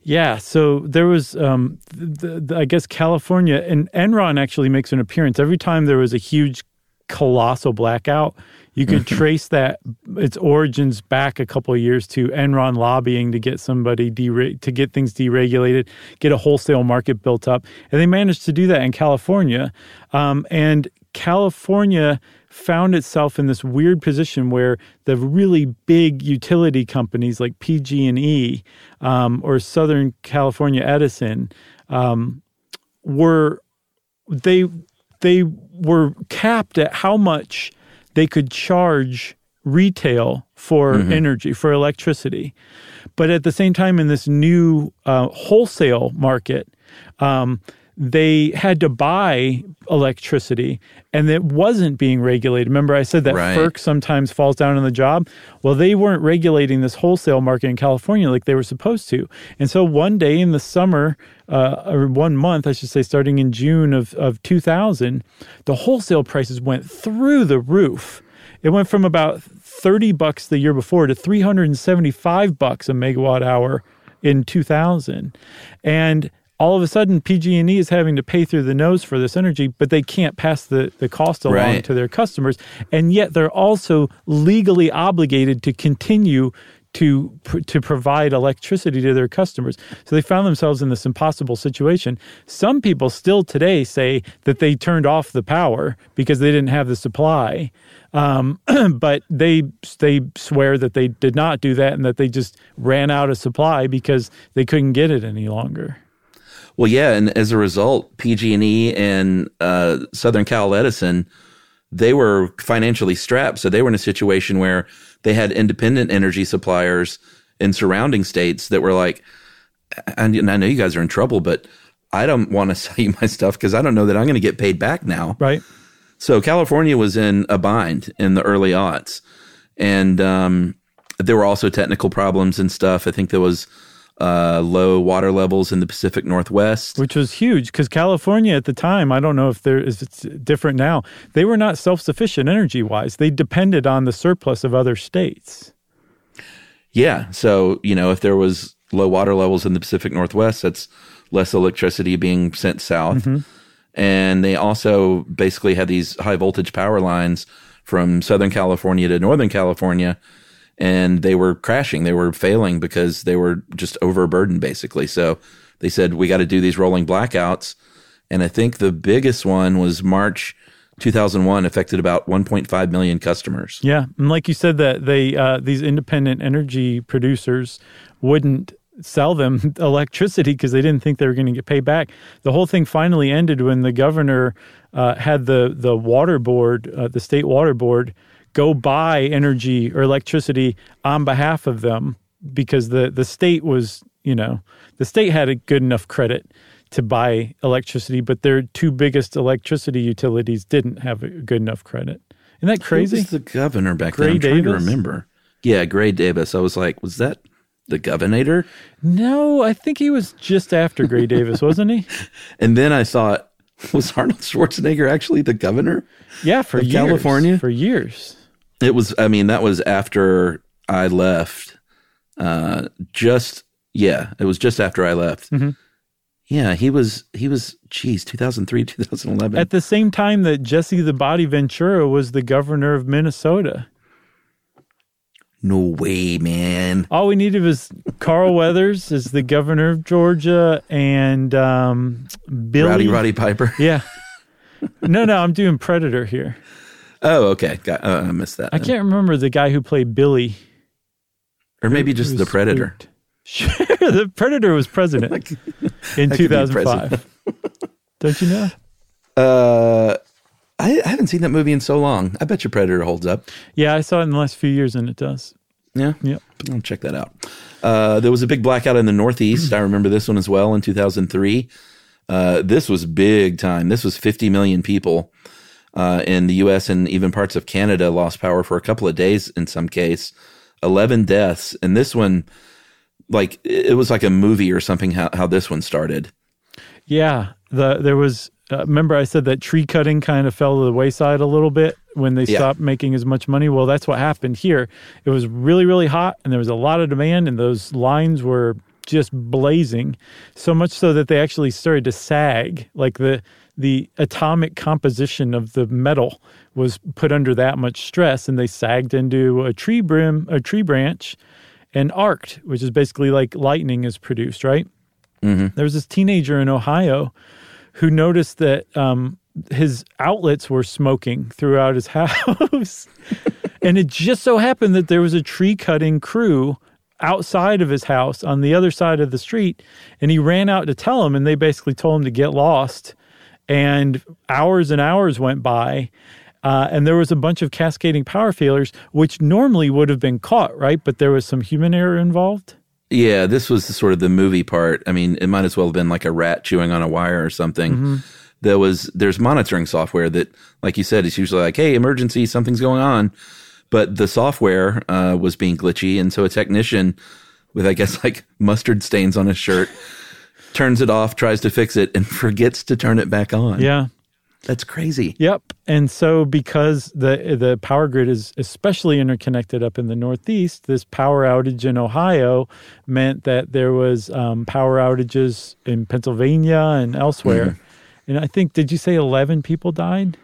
Yeah, so there was, um, the, the, I guess, California, and Enron actually makes an appearance every time there was a huge, colossal blackout. You could [LAUGHS] trace that its origins back a couple of years to Enron lobbying to get somebody dere- to get things deregulated, get a wholesale market built up, and they managed to do that in California. Um, and California found itself in this weird position where the really big utility companies like PG&E um, or Southern California Edison um, were they they were capped at how much they could charge retail for energy for electricity. But at the same time in this new uh, wholesale market um, they had to buy electricity and it wasn't being regulated. Remember, I said that Right. FERC sometimes falls down on the job? Well, they weren't regulating this wholesale market in California like they were supposed to. And so one day in the summer, uh, or one month, I should say, starting in June of, of 2000, the wholesale prices went through the roof. It went from about 30 bucks the year before to 375 bucks a megawatt hour in 2000. And all of a sudden PG&E is having to pay through the nose for this energy, but they can't pass the, the cost along Right. to their customers. And yet they're also legally obligated to continue to to provide electricity to their customers. So they found themselves in this impossible situation. Some people still today say that they turned off the power because they didn't have the supply. Um, [CLEARS THROAT] but they they swear that they did not do that and that they just ran out of supply because they couldn't get it any longer. Well, yeah, and as a result, PG&E and uh, Southern Cal Edison, they were financially strapped, so they were in a situation where they had independent energy suppliers in surrounding states that were like, and I know you guys are in trouble, but I don't want to [LAUGHS] sell you my stuff because I don't know that I'm going to get paid back now. Right. So California was in a bind in the early aughts, and um, there were also technical problems and stuff. I think there was uh, low water levels in the Pacific Northwest. Which was huge because California at the time, I don't know if there is it's different now. They were not self sufficient energy wise. They depended on the surplus of other states. Yeah. So, you know, if there was low water levels in the Pacific Northwest, that's less electricity being sent south. And they also basically had these high voltage power lines from Southern California to Northern California. And they were crashing. They were failing because they were just overburdened, basically. So they said, we got to do these rolling blackouts. And I think the biggest one was March 2001, affected about 1.5 million customers. Yeah, and like you said, that they uh, these independent energy producers wouldn't sell them [LAUGHS] electricity because they didn't think they were going to get paid back. The whole thing finally ended when the governor uh, had the the water board, uh, the state water board, go buy energy or electricity on behalf of them because the the state was you know the state had a good enough credit to buy electricity, but their two biggest electricity utilities didn't have a good enough credit. Isn't that Who crazy? was the governor back Gray then? I'm trying to remember. Yeah, Gray Davis. I was like, was that the governor? No, I think he was just after Gray [LAUGHS] Davis, wasn't he? And then I thought, was Arnold Schwarzenegger actually the governor? Yeah, for years. California? For years. It was. I mean, that was after I left. Uh, just yeah, it was just after I left. Mm-hmm. Yeah, he was. He was. Geez, 2003, 2011. At the same time that Jesse the Body Ventura was the governor of Minnesota. no way, man. All we needed was Carl Weathers as the governor of Georgia and um, Billy. Rowdy Roddy Piper. Yeah. No, no, I'm doing Predator here. Oh, okay. Got, uh, I missed that. I can't remember the guy who played Billy. or maybe just Who the Predator. spooked. [LAUGHS] Sure, the Predator was president [LAUGHS] in That could be 2005. [LAUGHS] Don't you know? Uh, I, I haven't seen that movie in so long. I bet your Predator holds up. Yeah, I saw it in the last few years, and it does. Yeah. Yep. I'll check that out. Uh, there was a big blackout in the Northeast. I remember this one as well in 2003. Uh, this was big time. This was 50 million people uh, in the U.S. and even parts of Canada lost power for a couple of days in some case. 11 deaths. And this one, like, it was like a movie or something how, how this one started. Yeah, the there was. Uh, remember, I said that tree cutting kind of fell to the wayside a little bit when they Yeah. stopped making as much money. Well, that's what happened here. It was really, really hot, and there was a lot of demand, and those lines were just blazing, so much so that they actually started to sag. Like the the atomic composition of the metal was put under that much stress, and they sagged into a tree brim, a tree branch, and arced, which is basically like lightning is produced, right? There was this teenager in Ohio who noticed that um, his outlets were smoking throughout his [LAUGHS] house. and it just so happened that there was a tree cutting crew outside of his house on the other side of the street. And he ran out to tell him, and they basically told him to get lost. And hours and hours went by. Uh, and there was a bunch of cascading power failures, which normally would have been caught, right? But there was some human error involved. Yeah, this was the, sort of the movie part. I mean, it might as well have been like a rat chewing on a wire or something. There was there's monitoring software that, like you said, is usually like, "Hey, emergency, something's going on," but the software uh, was being glitchy, and so a technician with, I guess, [LAUGHS] like mustard stains on his shirt turns it off, tries to fix it, and [LAUGHS] forgets to turn it back on. Yeah. that's crazy. Yep. And so because the the power grid is especially interconnected up in the Northeast, this power outage in Ohio meant that there was um, power outages in Pennsylvania and elsewhere. And I think did you say eleven people died?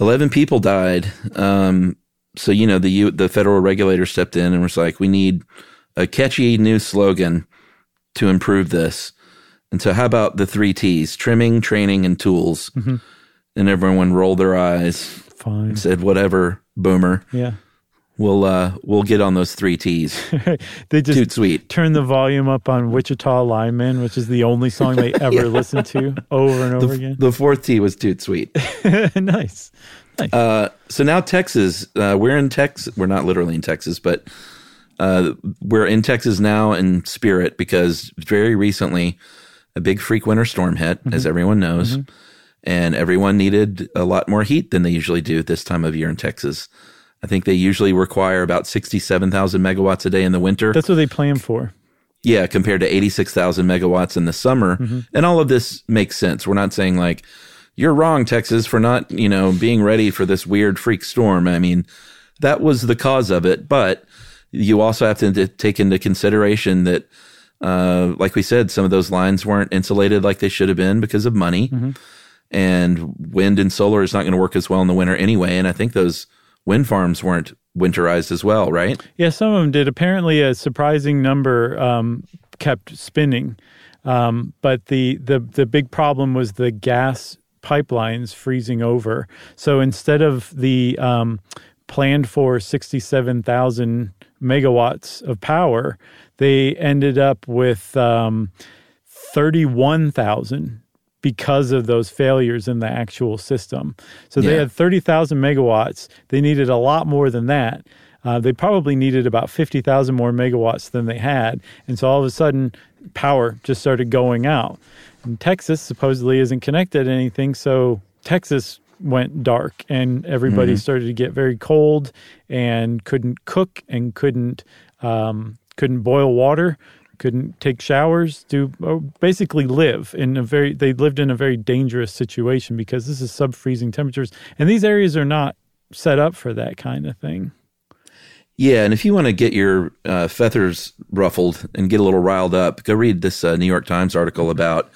11 people died. Um, so, you know, the, U- the federal regulator stepped in and was like, we need a catchy new slogan to improve this. And so, how about the three T's trimming, training, and tools? And everyone rolled their eyes Fine. said, whatever, boomer. Yeah. We'll, uh, we'll get on those three T's. [LAUGHS] they just Toot sweet. turn the volume up on Wichita Lineman, which is the only song they [LAUGHS] ever listened to over and over again. The fourth T was toot sweet. [LAUGHS] nice. Uh, so now Texas, uh, we're in Texas. We're not literally in Texas, but uh, we're in Texas now in spirit because very recently a big freak winter storm hit, Mm-hmm. as everyone knows, and everyone needed a lot more heat than they usually do at this time of year in Texas. I think they usually require about 67,000 megawatts a day in the winter. That's what they plan for. Yeah, compared to 86,000 megawatts in the summer. And all of this makes sense. We're not saying like, you're wrong, Texas, for not, you know, being ready for this weird freak storm. I mean, that was the cause of it. But you also have to take into consideration that, uh, like we said, some of those lines weren't insulated like they should have been because of money. And wind and solar is not going to work as well in the winter anyway. And I think those wind farms weren't winterized as well, right? Yeah, some of them did. Apparently, a surprising number um, kept spinning, um, but the, the the big problem was the gas pipelines freezing over. So instead of the um, planned for sixty seven thousand megawatts of power, they ended up with um, thirty one thousand because of those failures in the actual system. So they had 30,000 megawatts. They needed a lot more than that. Uh, they probably needed about 50,000 more megawatts than they had. And so all of a sudden, power just started going out. And Texas supposedly isn't connected to anything. So Texas went dark and everybody started to get very cold and couldn't cook and couldn't um, couldn't boil water couldn't take showers do basically live in a very they lived in a very dangerous situation because this is sub freezing temperatures. And these areas are not set up for that kind of thing. Yeah, and if you want to get your uh, feathers ruffled and get a little riled up, go read this uh, New York Times article about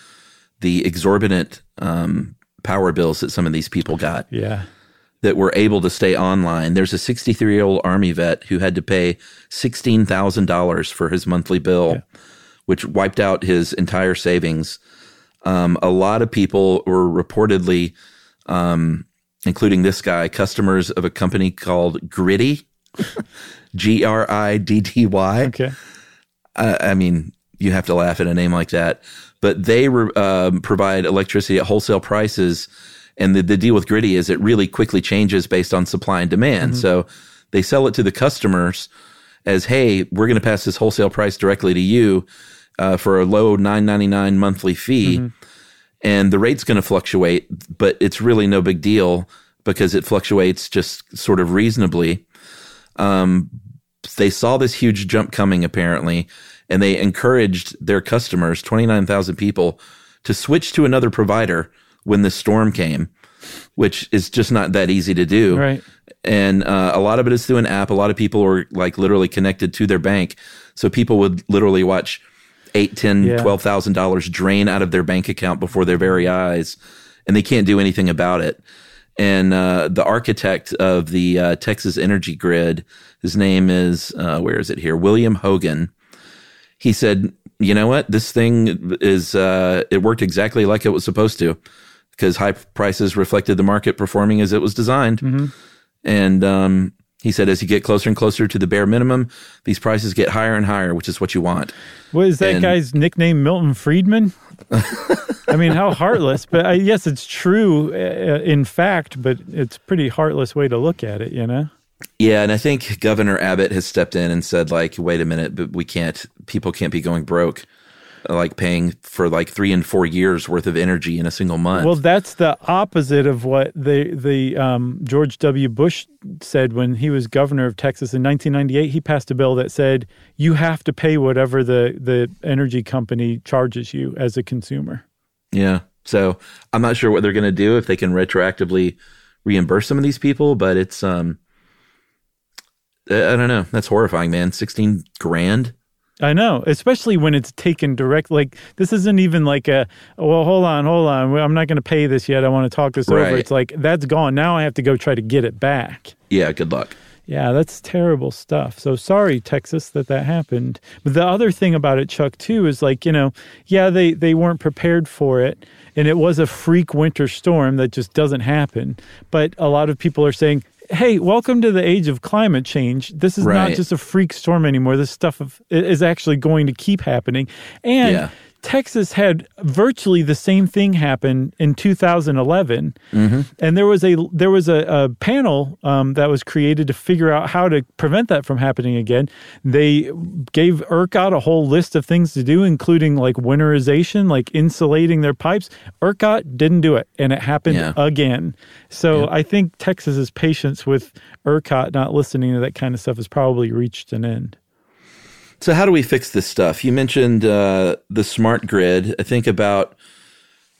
the exorbitant um, power bills that some of these people got. Yeah that were able to stay online. There's a 63 year old Army vet who had to pay $16,000 for his monthly bill, which wiped out his entire savings. Um, a lot of people were reportedly, um, including this guy, customers of a company called Griddy, [LAUGHS] G R I D D Y. okay I, I mean, you have to laugh at a name like that. But they re, um, provide electricity at wholesale prices, and the, the deal with Griddy is it really quickly changes based on supply and demand. Mm-hmm. So they sell it to the customers as, "Hey, we're going to pass this wholesale price directly to you uh, for a low nine ninety nine monthly fee." Mm-hmm. And the rate's going to fluctuate, but it's really no big deal because it fluctuates just sort of reasonably um, they saw this huge jump coming apparently and they encouraged their customers 29,000 people to switch to another provider when the storm came which is just not that easy to do Right. and uh, a lot of it is through an app a lot of people were like literally connected to their bank so people would literally watch eight, ten, Yeah. twelve thousand dollars drain out of their bank account before their very eyes and they can't do anything about it and uh, the architect of the uh, Texas Energy Grid, his name is uh, where is it here? William Hogan. He said, "You know what? This thing is uh, it worked exactly like it was supposed to, because high prices reflected the market performing as it was designed." And um, he said, as you get closer and closer to the bare minimum, these prices get higher and higher, which is what you want. what is that And- guy's nickname milton friedman [LAUGHS] i mean how heartless but I, yes it's true uh, in fact but it's a pretty heartless way to look at it you know Yeah, and I think Governor Abbott has stepped in and said, like, wait a minute, but we can't. People can't be going broke, uh, like paying for like three and four years worth of energy in a single month. Well, that's the opposite of what the the um, George W. Bush said when he was governor of Texas in 1998. He passed a bill that said you have to pay whatever the the energy company charges you as a consumer. yeah. So I'm not sure what they're going to do if they can retroactively reimburse some of these people, but it's um, I don't know. That's horrifying, man. Sixteen grand. I know, especially when it's taken direct. Like this isn't even like a well, hold on, hold on. I'm not going to pay this yet. I want to talk this over. It's like that's gone. Now I have to go try to get it back. Yeah. Good luck. Yeah, that's terrible stuff. So sorry, Texas, that that happened. But the other thing about it, Chuck, too, is like you know, yeah, they they weren't prepared for it, and it was a freak winter storm that just doesn't happen. But a lot of people are saying, "Hey, welcome to the age of climate change. This is not just a freak storm anymore. This stuff of, is actually going to keep happening." And Yeah. Texas had virtually the same thing happen in 2011, and there was a there was a, a panel um, that was created to figure out how to prevent that from happening again. They gave ERCOT a whole list of things to do, including like winterization, like insulating their pipes. ERCOT didn't do it, and it happened Yeah. again. So I think Texas's patience with ERCOT not listening to that kind of stuff has probably reached an end. So how do we fix this stuff? You mentioned uh, the smart grid. I think about,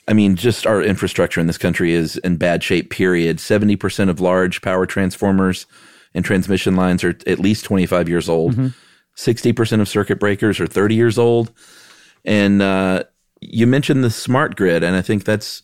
I mean, just our infrastructure in this country is in bad shape. Period. Seventy percent of large power transformers and transmission lines are at least twenty five years old. 60 percent of circuit breakers are thirty years old. And uh, you mentioned the smart grid, and I think that's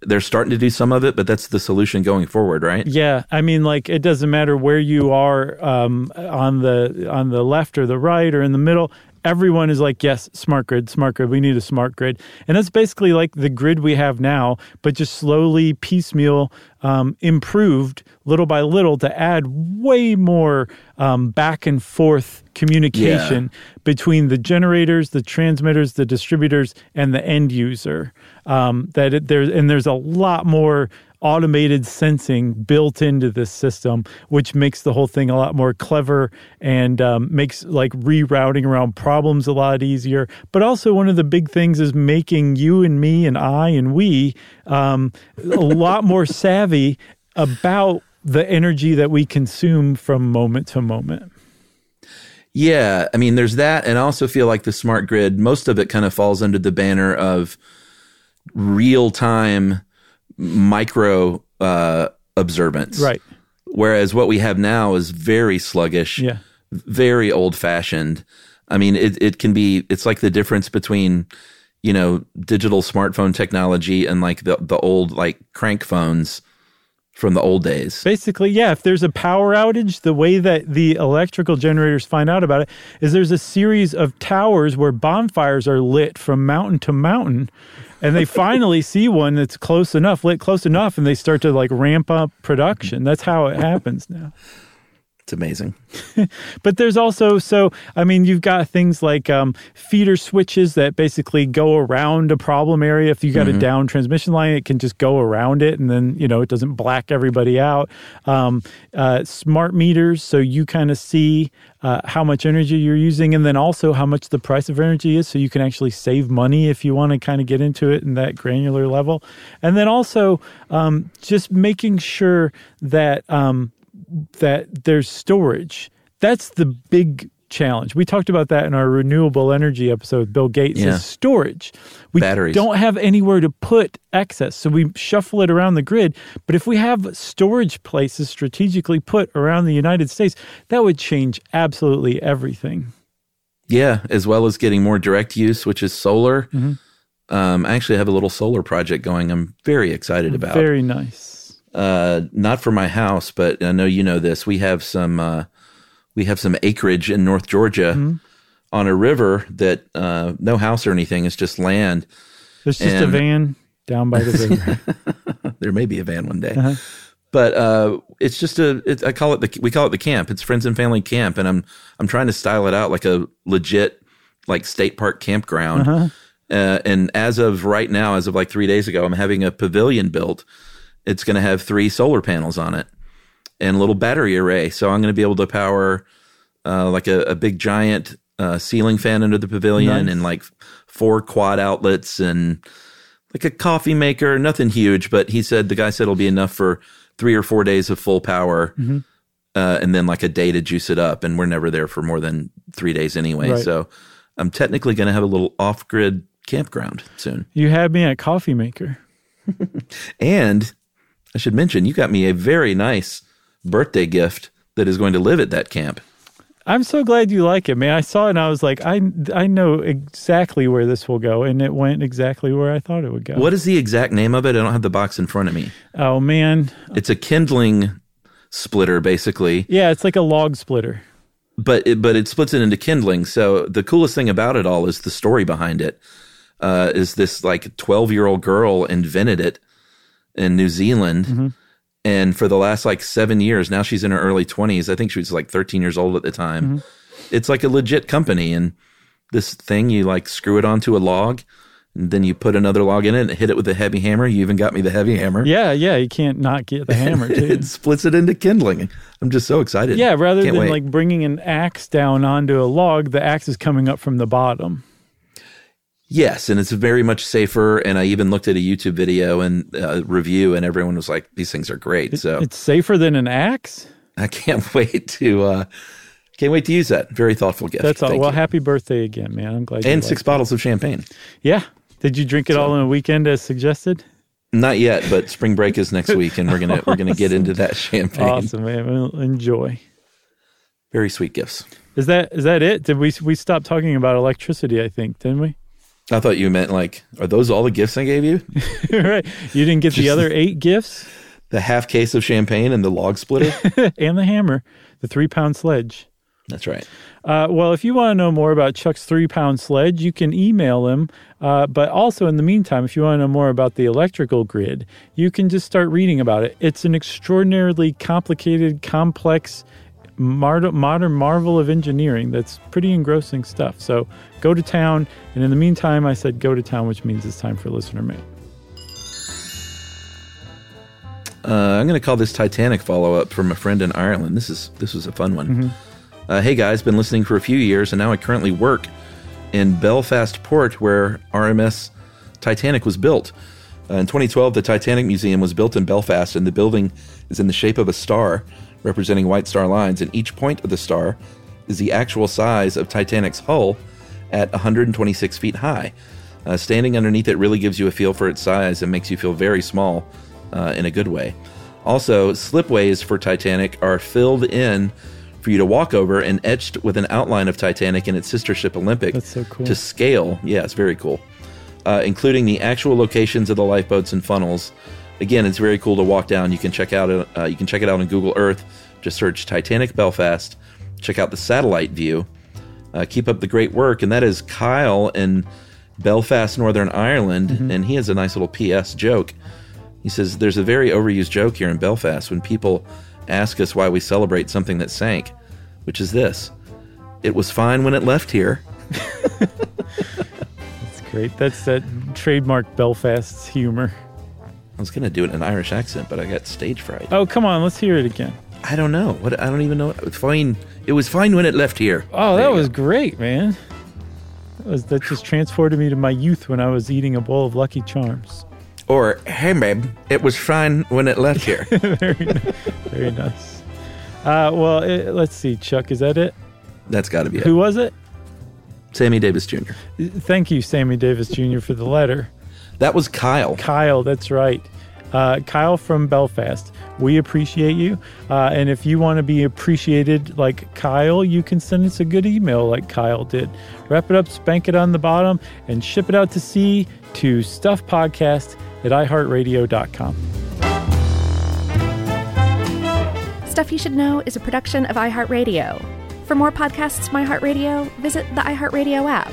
they're starting to do some of it, but that's the solution going forward, right? Yeah, I mean, like it doesn't matter where you are um, on the on the left or the right or in the middle. Everyone is like, yes, smart grid, smart grid. We need a smart grid, and that's basically like the grid we have now, but just slowly, piecemeal, um, improved little by little to add way more um, back and forth communication between the generators, the transmitters, the distributors, and the end user. Um, that it, there and there's a lot more automated sensing built into this system, which makes the whole thing a lot more clever and um, makes like rerouting around problems a lot easier. But also, one of the big things is making you and me and I and we um, a [LAUGHS] lot more savvy about the energy that we consume from moment to moment. Yeah, I mean, there's that, and I also feel like the smart grid, most of it kind of falls under the banner of real time micro uh, observance. Right. Whereas what we have now is very sluggish, Yeah. very old fashioned. I mean, it, it can be, it's like the difference between, you know, digital smartphone technology and like the, the old like crank phones from the old days. Basically, yeah, if there's a power outage, the way that the electrical generators find out about it is there's a series of towers where bonfires are lit from mountain to mountain. And they [LAUGHS] finally see one that's close enough, lit close enough, and they start to like ramp up production. That's how it happens now. It's amazing. [LAUGHS] But there's also so I mean you've got things like um, feeder switches that basically go around a problem area. If you got a down transmission line, it can just go around it, and then you know it doesn't black everybody out. Um, uh, smart meters, so you kind of see uh, how much energy you're using, and then also how much the price of energy is, so you can actually save money if you want to kind of get into it in that granular level. And then also um, just making sure that. Um, that there's storage. That's the big challenge. We talked about that in our renewable energy episode. Bill Gates Yeah. is storage. We Batteries. don't have anywhere to put excess, so we shuffle it around the grid. But if we have storage places strategically put around the United States, that would change absolutely everything. Yeah, as well as getting more direct use, which is solar. Mm-hmm. Um, I actually have a little solar project going. I'm very excited about. Very nice. Uh, not for my house, but I know you know this. We have some uh, we have some acreage in North Georgia Mm-hmm. on a river that uh, no house or anything. It's just land. There's just a van down by the river. [LAUGHS] There may be a van one day, Uh-huh. but uh, it's just a. It, I call it the we call it the camp. It's friends and family camp, and I'm I'm trying to style it out like a legit like state park campground. Uh-huh. Uh, and as of right now, as of like three days ago, I'm having a pavilion built. It's going to have three solar panels on it and a little battery array. So I'm going to be able to power uh, like a, a big giant uh, ceiling fan under the pavilion Nice. and like four quad outlets and like a coffee maker. Nothing huge, but he said the guy said it'll be enough for three or four days of full power. Mm-hmm. Uh, and then like a day to juice it up, and we're never there for more than three days anyway. Right. So I'm technically going to have a little off-grid campground soon. you had me at coffee maker. [LAUGHS] And I should mention, you got me a very nice birthday gift that is going to live at that camp. I'm so glad you like it, man. I saw it and I was like, I I know exactly where this will go, and it went exactly where I thought it would go. What is the exact name of it? I don't have the box in front of me. Oh man, It's a kindling splitter, basically, yeah, it's like a log splitter. but it, but it splits it into kindling. So the coolest thing about it all is the story behind it. Uh, is this like 12 year old girl invented it in New Zealand? Mm-hmm. And for the last like seven years, now she's in her early 20s. I think she was like 13 years old at the time. Mm-hmm. It's like a legit company. And this thing. You like screw it onto a log, and then you put another log in it and hit it with a heavy hammer. You even got me the heavy hammer. Yeah, yeah, you can't not get the hammer, too. [LAUGHS] it splits it into kindling. I'm just so excited. yeah, rather Can't than wait. like bringing an axe down onto a log, the axe is coming up from the bottom. Yes, and it's very much safer. And I even looked at a YouTube video and uh, review, and everyone was like, "These things are great." So It's safer than an axe. I can't [LAUGHS] wait to uh, can't wait to use that. Very thoughtful gift. That's all. Thank well, you. happy birthday again, man. I'm glad. and six it. bottles of champagne. Yeah. Did you drink it all in a weekend as suggested? Not yet, but spring break is next week, and we're gonna [LAUGHS] we're gonna get into that champagne. Awesome, man. Well, enjoy. Very sweet gifts. Is that is that it? Did we we stop talking about electricity? I think didn't we? I thought you meant like, are those all the gifts I gave you? [LAUGHS] right. You didn't get the other eight gifts The half case of champagne and the log splitter. [LAUGHS] and the hammer, the three pound sledge. That's right. Uh, well, if you want to know more about Chuck's three pound sledge, you can email him. Uh, but also, in the meantime, if you want to know more about the electrical grid, you can just start reading about it. It's an extraordinarily complicated, complex, modern marvel of engineering that's pretty engrossing stuff. So go to town. And in the meantime, I said go to town, which means it's time for listener mail. Uh, I'm going to call this Titanic follow up from a friend in Ireland. This is this was a fun one. Uh, hey guys, been listening for a few years, and now I currently work in Belfast Port, where RMS Titanic was built. Uh, in 2012, the Titanic Museum was built in Belfast, and the building is in the shape of a star, representing White Star Lines, and each point of the star is the actual size of Titanic's hull at 126 feet high. Uh, standing underneath it really gives you a feel for its size and makes you feel very small uh, in a good way. Also, slipways for Titanic are filled in for you to walk over and etched with an outline of Titanic and its sister ship Olympic That's so cool. to scale. Yeah, it's very cool. Uh, including the actual locations of the lifeboats and funnels. Again, it's very cool to walk down. You can check out it. Uh, you can check it out on Google Earth. Just search Titanic Belfast. Check out the satellite view. Uh, keep up the great work. And that is Kyle in Belfast, Northern Ireland, and he has a nice little PS joke. He says, There's a very overused joke here in Belfast when people ask us why we celebrate something that sank, which is this it was fine when it left here. [LAUGHS] That's great. That's that trademark Belfast's humor. I was going to do it in an Irish accent, but I got stage fright. Oh, come on. Let's hear it again. I don't know. What I don't even know. It was fine. It was fine when it left here. Oh, that was go. great, man. That was that just transported me to my youth when I was eating a bowl of Lucky Charms. Or hey, babe, it was fine when it left here. [LAUGHS] very, ni- very nice. Uh, well, eh, let's see, Chuck. Is that it? That's got to be it. Who was it? Sammy Davis Jr. Thank you, Sammy Davis Jr. for the letter. That was Kyle. Kyle, that's right. Uh, Kyle from Belfast. We appreciate you. Uh, and if you want to be appreciated like Kyle, you can send us a good email like Kyle did. Wrap it up, spank it on the bottom, and ship it out to sea to stuffpodcast at iheartradio.com. Stuff You Should Know is a production of iHeartRadio. For more podcasts from iHeartRadio, visit the iHeartRadio app,